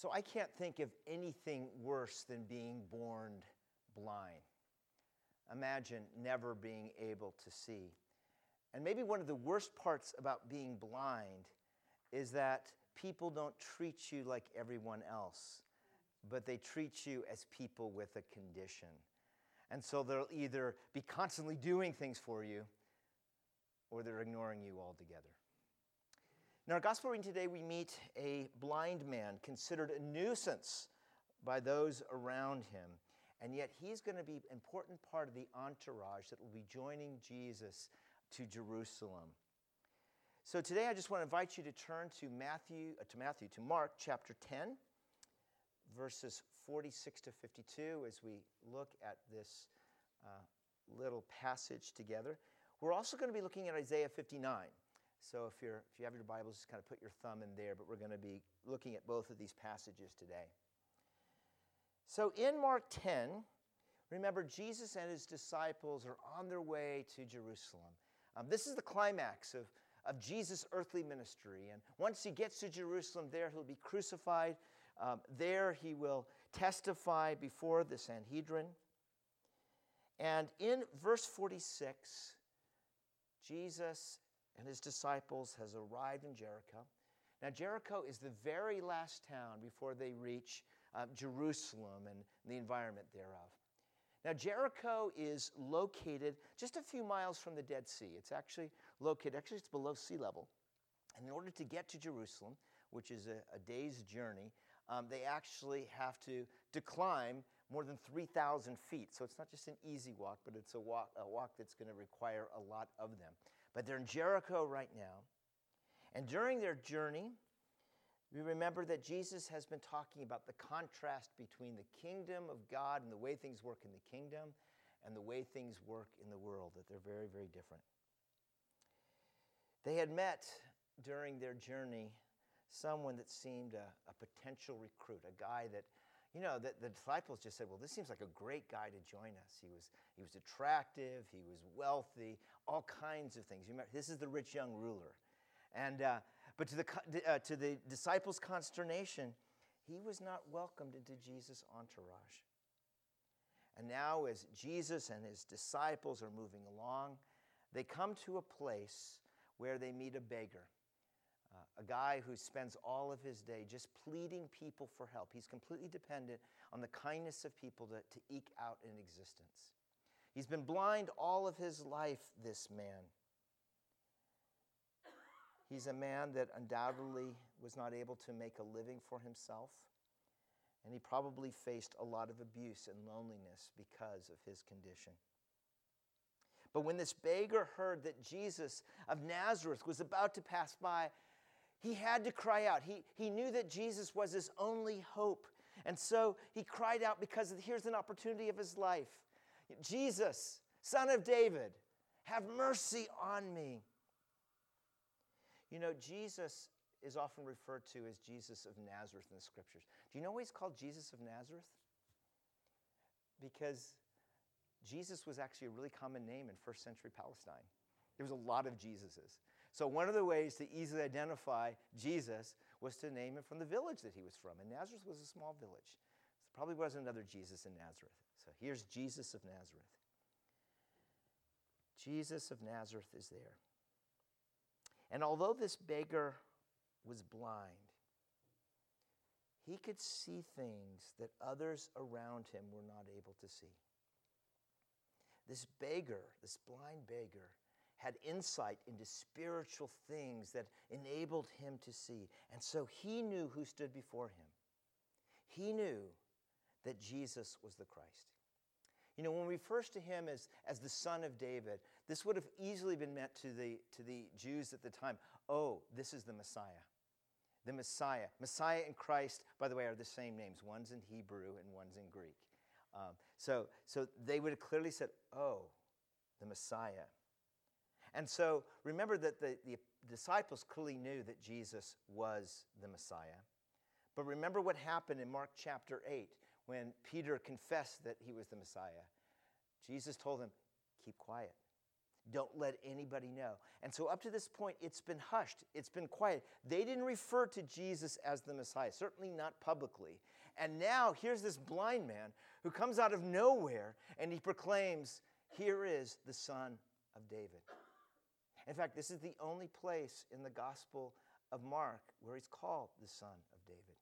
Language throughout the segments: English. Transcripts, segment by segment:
So I can't think of anything worse than being born blind. Imagine never being able to see. And maybe one of the worst parts about being blind is that people don't treat you like everyone else, but they treat you as people with a condition. And so they'll either be constantly doing things for you or they're ignoring you altogether. In our gospel reading today, we meet a blind man considered a nuisance by those around him. And yet, he's going to be an important part of the entourage that will be joining Jesus to Jerusalem. So today, I just want to invite you to turn to Matthew, uh, to Matthew, to Mark chapter 10, verses 46 to 52, as we look at this uh, little passage together. We're also going to be looking at Isaiah 59. So if, you're, if you have your Bibles, just kind of put your thumb in there, but we're going to be looking at both of these passages today. So in Mark 10, remember, Jesus and his disciples are on their way to Jerusalem. Um, this is the climax of, of Jesus' earthly ministry. And once he gets to Jerusalem, there he'll be crucified. Um, there he will testify before the Sanhedrin. And in verse 46, Jesus and his disciples has arrived in Jericho. Now, Jericho is the very last town before they reach uh, Jerusalem and the environment thereof. Now, Jericho is located just a few miles from the Dead Sea. It's actually located, actually, it's below sea level. And in order to get to Jerusalem, which is a, a day's journey, um, they actually have to, to climb more than 3,000 feet. So it's not just an easy walk, but it's a walk, a walk that's going to require a lot of them. But they're in Jericho right now. And during their journey, we remember that Jesus has been talking about the contrast between the kingdom of God and the way things work in the kingdom and the way things work in the world, that they're very, very different. They had met during their journey someone that seemed a, a potential recruit, a guy that you know, the, the, disciples just said, well, this seems like a great guy to join us. He was, he was attractive, he was wealthy, all kinds of things. Remember, this is the rich young ruler. And, uh, but to the, uh, to the disciples' consternation, he was not welcomed into Jesus' entourage. And now, as Jesus and his disciples are moving along, they come to a place where they meet a beggar. Uh, a guy who spends all of his day just pleading people for help. He's completely dependent on the kindness of people to, to eke out an existence. He's been blind all of his life, this man. He's a man that undoubtedly was not able to make a living for himself, and he probably faced a lot of abuse and loneliness because of his condition. But when this beggar heard that Jesus of Nazareth was about to pass by, he had to cry out. He, he knew that Jesus was his only hope. And so he cried out because here's an opportunity of his life Jesus, son of David, have mercy on me. You know, Jesus is often referred to as Jesus of Nazareth in the scriptures. Do you know why he's called Jesus of Nazareth? Because Jesus was actually a really common name in first century Palestine. There was a lot of Jesuses. So one of the ways to easily identify Jesus was to name him from the village that he was from. And Nazareth was a small village. Probably wasn't another Jesus in Nazareth. So here's Jesus of Nazareth. Jesus of Nazareth is there. And although this beggar was blind, he could see things that others around him were not able to see. This beggar, this blind beggar, had insight into spiritual things that enabled him to see. And so he knew who stood before him. He knew that Jesus was the Christ. You know, when we refer to him as, as the son of David, this would have easily been meant to the, to the Jews at the time oh, this is the Messiah. The Messiah. Messiah and Christ, by the way, are the same names. One's in Hebrew and one's in Greek. Um, so, so they would have clearly said, oh, the Messiah. And so remember that the, the disciples clearly knew that Jesus was the Messiah. But remember what happened in Mark chapter 8 when Peter confessed that he was the Messiah. Jesus told him, Keep quiet. don't let anybody know. And so, up to this point, it's been hushed, it's been quiet. They didn't refer to Jesus as the Messiah, certainly not publicly. And now, here's this blind man who comes out of nowhere and he proclaims, Here is the Son of David. In fact, this is the only place in the Gospel of Mark where he's called the Son of David.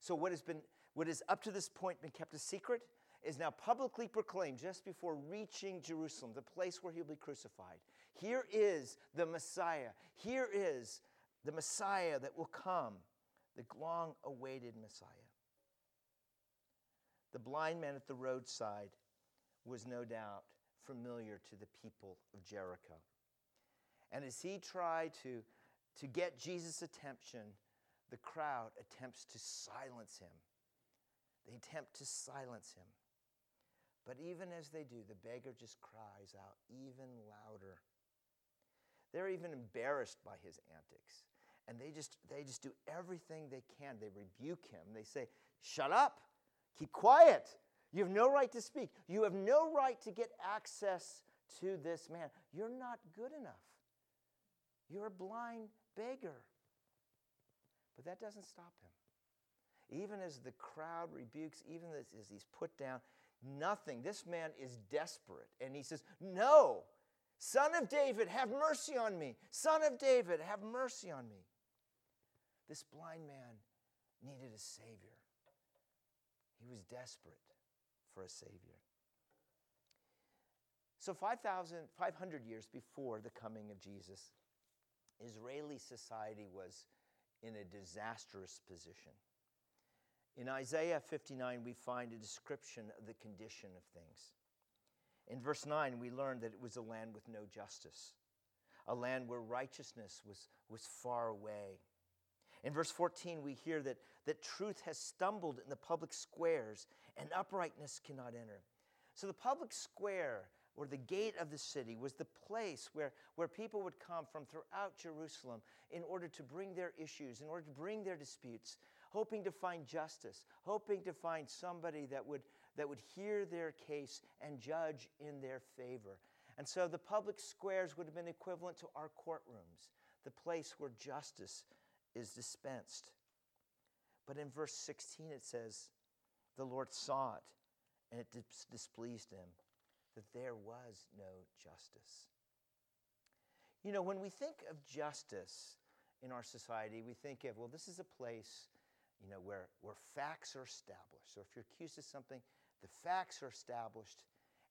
So, what has been, what has up to this point been kept a secret is now publicly proclaimed just before reaching Jerusalem, the place where he'll be crucified. Here is the Messiah. Here is the Messiah that will come, the long awaited Messiah. The blind man at the roadside was no doubt familiar to the people of Jericho. And as he tried to, to get Jesus' attention, the crowd attempts to silence him. They attempt to silence him. But even as they do, the beggar just cries out even louder. They're even embarrassed by his antics. And they just, they just do everything they can. They rebuke him. They say, Shut up, keep quiet. You have no right to speak. You have no right to get access to this man. You're not good enough. You're a blind beggar. But that doesn't stop him. Even as the crowd rebukes, even as, he's put down, nothing. This man is desperate. And he says, No, son of David, have mercy on me. Son of David, have mercy on me. This blind man needed a Savior. He was desperate for a Savior. So 5,500 years before the coming of Jesus, Israeli society was in a disastrous position. In Isaiah 59, we find a description of the condition of things. In verse 9, we learn that it was a land with no justice, a land where righteousness was, was far away. In verse 14, we hear that, that truth has stumbled in the public squares and uprightness cannot enter. So, the public square or the gate of the city was the place where, where people would come from throughout Jerusalem in order to bring their issues, in order to bring their disputes, hoping to find justice, hoping to find somebody that would, that would hear their case and judge in their favor. And so the public squares would have been equivalent to our courtrooms, the place where justice is dispensed. But in verse 16 it says, The Lord saw it, and it displeased him that there was no justice. You know, when we think of justice in our society, we think of, well, this is a place you know, where, where facts are established. So if you're accused of something, the facts are established,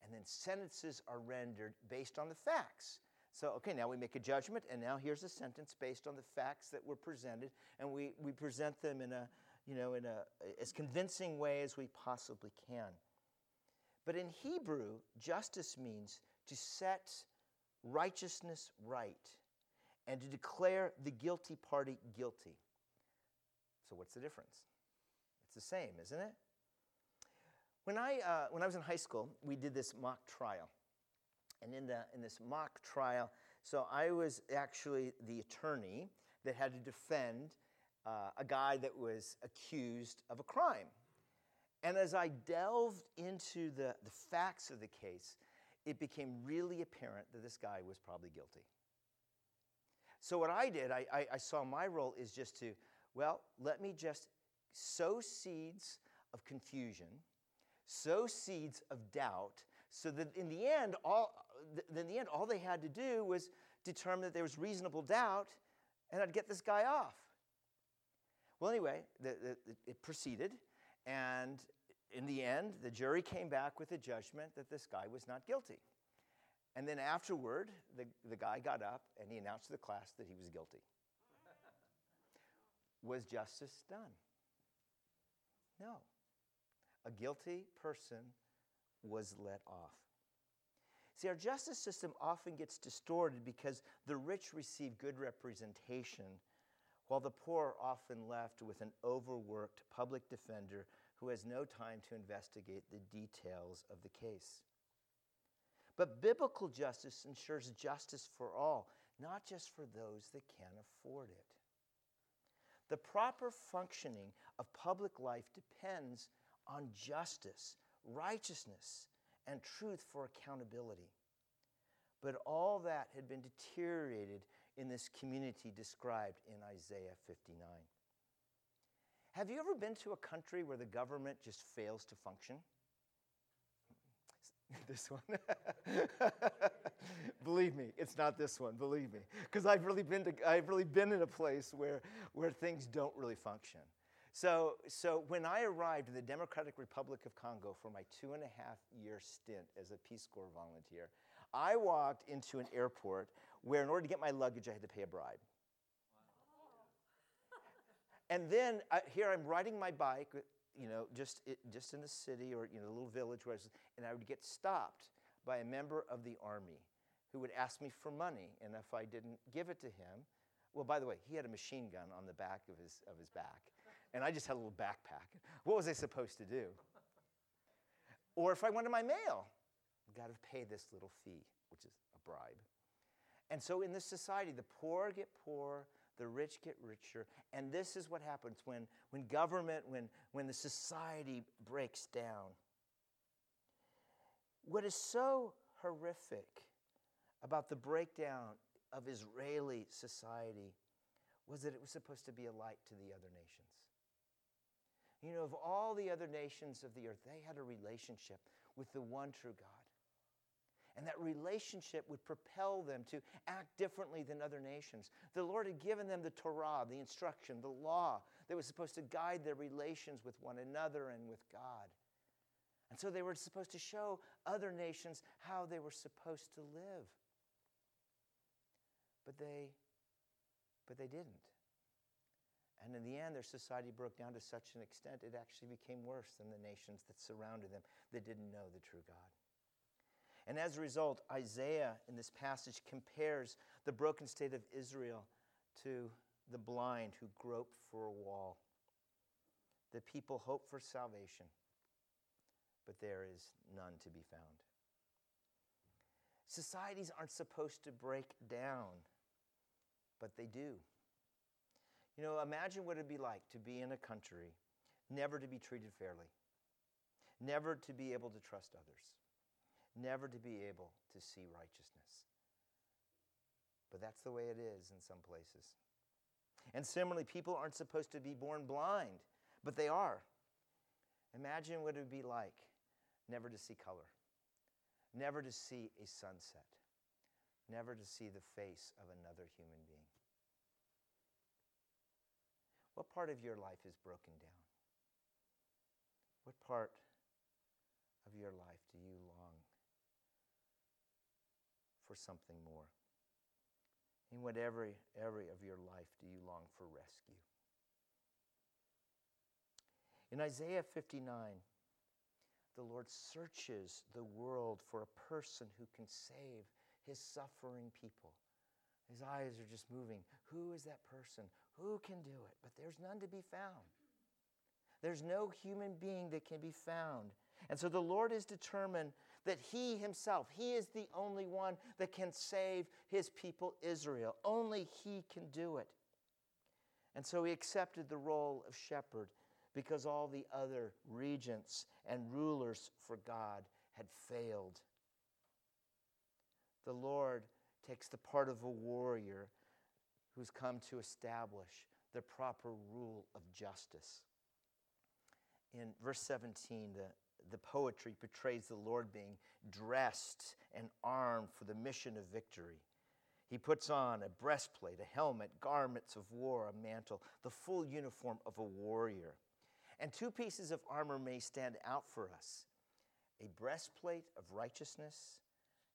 and then sentences are rendered based on the facts. So, okay, now we make a judgment, and now here's a sentence based on the facts that were presented, and we, we present them in a, you know, in a as convincing way as we possibly can. But in Hebrew, justice means to set righteousness right and to declare the guilty party guilty. So, what's the difference? It's the same, isn't it? When I, uh, when I was in high school, we did this mock trial. And in, the, in this mock trial, so I was actually the attorney that had to defend uh, a guy that was accused of a crime. And as I delved into the, the facts of the case, it became really apparent that this guy was probably guilty. So, what I did, I, I, I saw my role is just to well, let me just sow seeds of confusion, sow seeds of doubt, so that in the end, all, in the end, all they had to do was determine that there was reasonable doubt, and I'd get this guy off. Well, anyway, the, the, it proceeded, and in the end, the jury came back with a judgment that this guy was not guilty. And then afterward, the, the guy got up and he announced to the class that he was guilty. Was justice done? No. A guilty person was let off. See, our justice system often gets distorted because the rich receive good representation, while the poor are often left with an overworked public defender who has no time to investigate the details of the case. But biblical justice ensures justice for all, not just for those that can afford it. The proper functioning of public life depends on justice, righteousness, and truth for accountability. But all that had been deteriorated in this community described in Isaiah 59. Have you ever been to a country where the government just fails to function? this one. believe me, it's not this one, believe me. Because I've really been to I've really been in a place where where things don't really function. So, so when I arrived in the Democratic Republic of Congo for my two and a half year stint as a Peace Corps volunteer, I walked into an airport where, in order to get my luggage, I had to pay a bribe. And then I, here I'm riding my bike, you know, just, it, just in the city or you know, a little village where I was, and I would get stopped by a member of the army who would ask me for money. And if I didn't give it to him, well, by the way, he had a machine gun on the back of his, of his back. And I just had a little backpack. What was I supposed to do? Or if I wanted my mail, i got to pay this little fee, which is a bribe. And so in this society, the poor get poorer, the rich get richer. And this is what happens when, when government, when, when the society breaks down. What is so horrific about the breakdown of Israeli society was that it was supposed to be a light to the other nations. You know, of all the other nations of the earth, they had a relationship with the one true God. And that relationship would propel them to act differently than other nations. The Lord had given them the Torah, the instruction, the law that was supposed to guide their relations with one another and with God. And so they were supposed to show other nations how they were supposed to live. But they but they didn't. And in the end, their society broke down to such an extent it actually became worse than the nations that surrounded them that didn't know the true God. And as a result, Isaiah in this passage compares the broken state of Israel to the blind who grope for a wall. The people hope for salvation, but there is none to be found. Societies aren't supposed to break down, but they do. You know, imagine what it'd be like to be in a country never to be treated fairly, never to be able to trust others never to be able to see righteousness. But that's the way it is in some places. And similarly, people aren't supposed to be born blind, but they are. Imagine what it would be like never to see color, never to see a sunset, never to see the face of another human being. What part of your life is broken down? What part of your life do you long for something more? In whatever area of your life do you long for rescue? In Isaiah 59, the Lord searches the world for a person who can save his suffering people. His eyes are just moving. Who is that person? Who can do it? But there's none to be found. There's no human being that can be found. And so the Lord is determined that He Himself, He is the only one that can save His people Israel. Only He can do it. And so He accepted the role of shepherd because all the other regents and rulers for God had failed. The Lord takes the part of a warrior who's come to establish the proper rule of justice. In verse 17, the, the poetry portrays the Lord being dressed and armed for the mission of victory. He puts on a breastplate, a helmet, garments of war, a mantle, the full uniform of a warrior. And two pieces of armor may stand out for us a breastplate of righteousness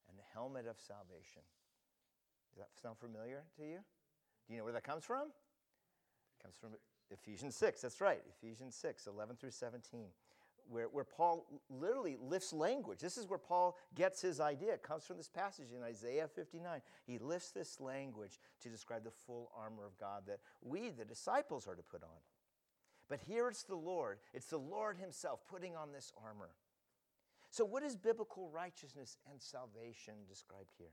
and a helmet of salvation. Does that sound familiar to you? Do you know where that comes from? It comes from Ephesians 6. That's right, Ephesians 6, 11 through 17 where, where Paul literally lifts language. This is where Paul gets his idea. It comes from this passage in Isaiah 59. He lifts this language to describe the full armor of God that we, the disciples, are to put on. But here it's the Lord, it's the Lord Himself putting on this armor. So, what is biblical righteousness and salvation described here?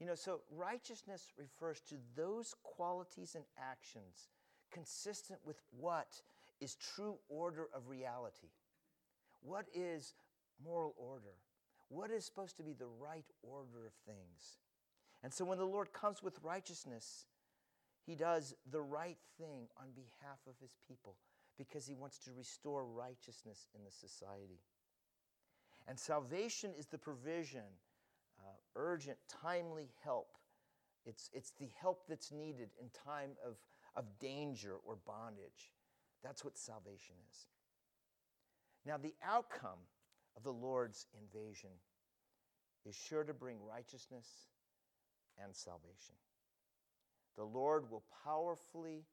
You know, so righteousness refers to those qualities and actions consistent with what is true order of reality? What is moral order? what is supposed to be the right order of things. And so when the Lord comes with righteousness, he does the right thing on behalf of his people because he wants to restore righteousness in the society. And salvation is the provision, uh, urgent, timely help. It's, it's the help that's needed in time of, of danger or bondage. That's what salvation is. Now, the outcome of the Lord's invasion is sure to bring righteousness and salvation. The Lord will powerfully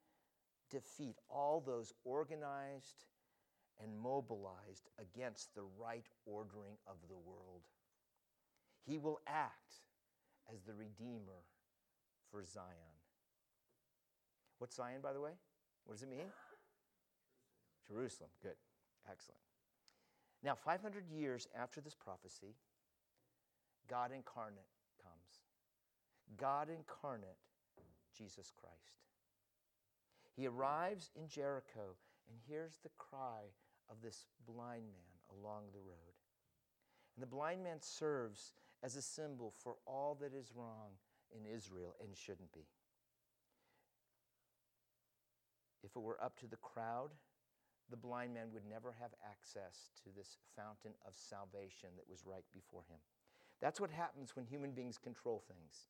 defeat all those organized and mobilized against the right ordering of the world. He will act as the Redeemer for Zion. What's Zion, by the way? What does it mean? Jerusalem. Good. Excellent. Now, 500 years after this prophecy, God incarnate comes. God incarnate, Jesus Christ. He arrives in Jericho and hears the cry of this blind man along the road. And the blind man serves as a symbol for all that is wrong in Israel and shouldn't be. If it were up to the crowd, the blind man would never have access to this fountain of salvation that was right before him. That's what happens when human beings control things.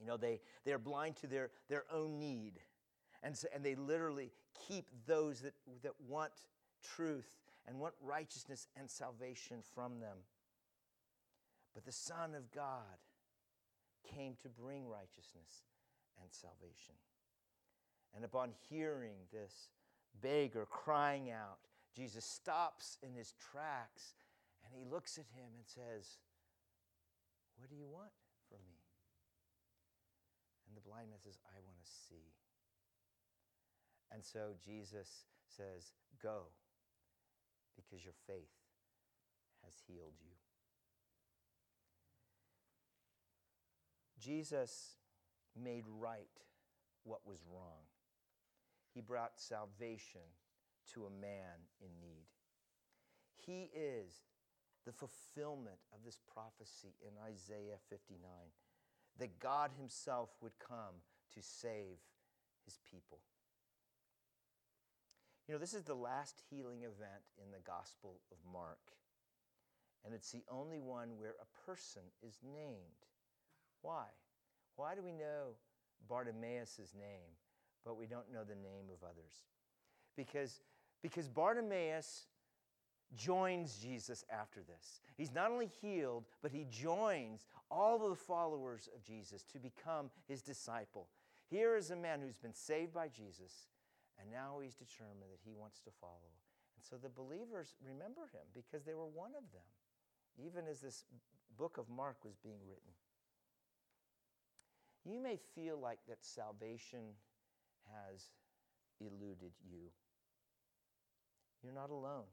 You know, they, they are blind to their, their own need. And, so, and they literally keep those that, that want truth and want righteousness and salvation from them. But the Son of God came to bring righteousness and salvation. And upon hearing this beggar crying out, Jesus stops in his tracks and he looks at him and says, What do you want from me? And the blind man says, I want to see. And so Jesus says, Go, because your faith has healed you. Jesus made right what was wrong. He brought salvation to a man in need. He is the fulfillment of this prophecy in Isaiah 59 that God Himself would come to save His people. You know, this is the last healing event in the Gospel of Mark, and it's the only one where a person is named. Why? Why do we know Bartimaeus' name, but we don't know the name of others? Because, because Bartimaeus joins Jesus after this. He's not only healed, but he joins all of the followers of Jesus to become his disciple. Here is a man who's been saved by Jesus, and now he's determined that he wants to follow. And so the believers remember him because they were one of them, even as this book of Mark was being written. You may feel like that salvation has eluded you. You're not alone.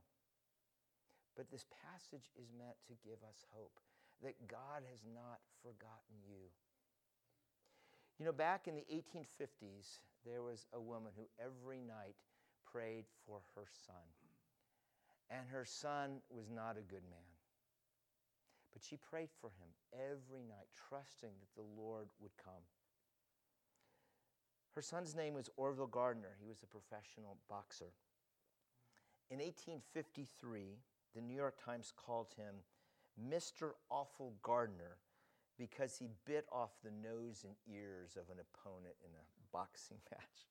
But this passage is meant to give us hope that God has not forgotten you. You know, back in the 1850s, there was a woman who every night prayed for her son. And her son was not a good man. But she prayed for him every night, trusting that the Lord would come. Her son's name was Orville Gardner. He was a professional boxer. In 1853, the New York Times called him Mr. Awful Gardner because he bit off the nose and ears of an opponent in a boxing match.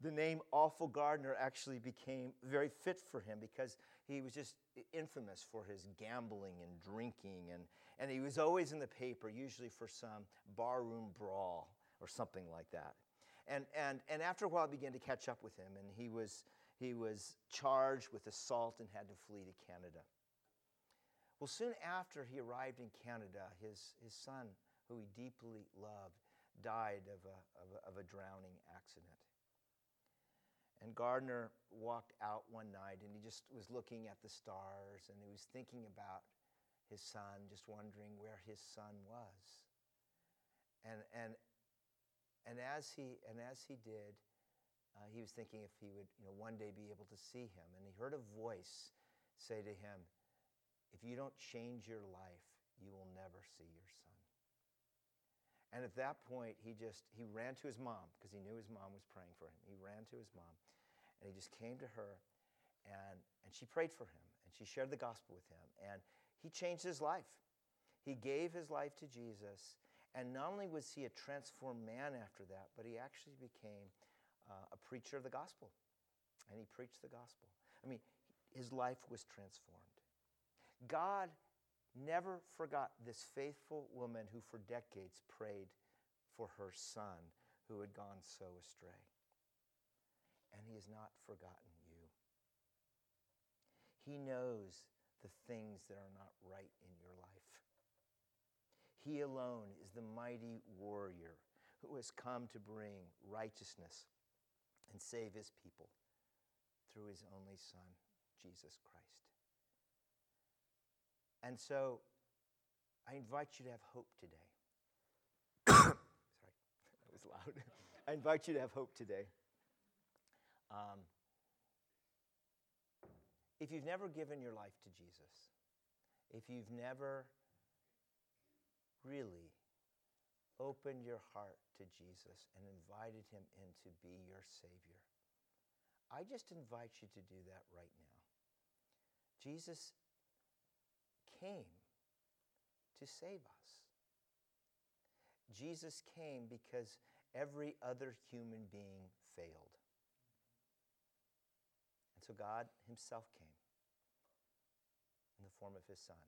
The name Awful Gardner actually became very fit for him because he was just infamous for his gambling and drinking, and, and he was always in the paper, usually for some barroom brawl or something like that. And, and, and after a while, I began to catch up with him, and he was, he was charged with assault and had to flee to Canada. Well, soon after he arrived in Canada, his, his son, who he deeply loved, died of a, of a, of a drowning accident. And Gardner walked out one night and he just was looking at the stars and he was thinking about his son, just wondering where his son was. And, and, and, as, he, and as he did, uh, he was thinking if he would you know, one day be able to see him. And he heard a voice say to him, if you don't change your life, you will never see your son. And at that point, he just he ran to his mom because he knew his mom was praying for him. He ran to his mom and he just came to her and, and she prayed for him and she shared the gospel with him and he changed his life. He gave his life to Jesus and not only was he a transformed man after that, but he actually became uh, a preacher of the gospel and he preached the gospel. I mean, his life was transformed. God never forgot this faithful woman who for decades prayed for her son who had gone so astray. And he has not forgotten you. He knows the things that are not right in your life. He alone is the mighty warrior who has come to bring righteousness and save his people through his only Son, Jesus Christ. And so I invite you to have hope today. Sorry, that was loud. I invite you to have hope today. Um, if you've never given your life to Jesus, if you've never really opened your heart to Jesus and invited him in to be your Savior, I just invite you to do that right now. Jesus came to save us. Jesus came because every other human being failed. And so God Himself came in the form of His Son,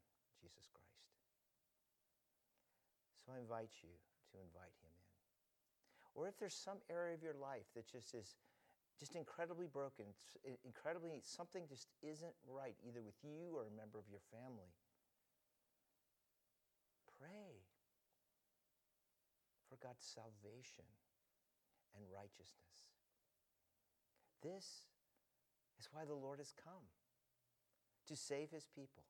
Jesus Christ. I invite you to invite Him in. Or if there's some area of your life that just is just incredibly broken, incredibly, something just isn't right, either with you or a member of your family pray for God's salvation and righteousness. This is why the Lord has come to save his people.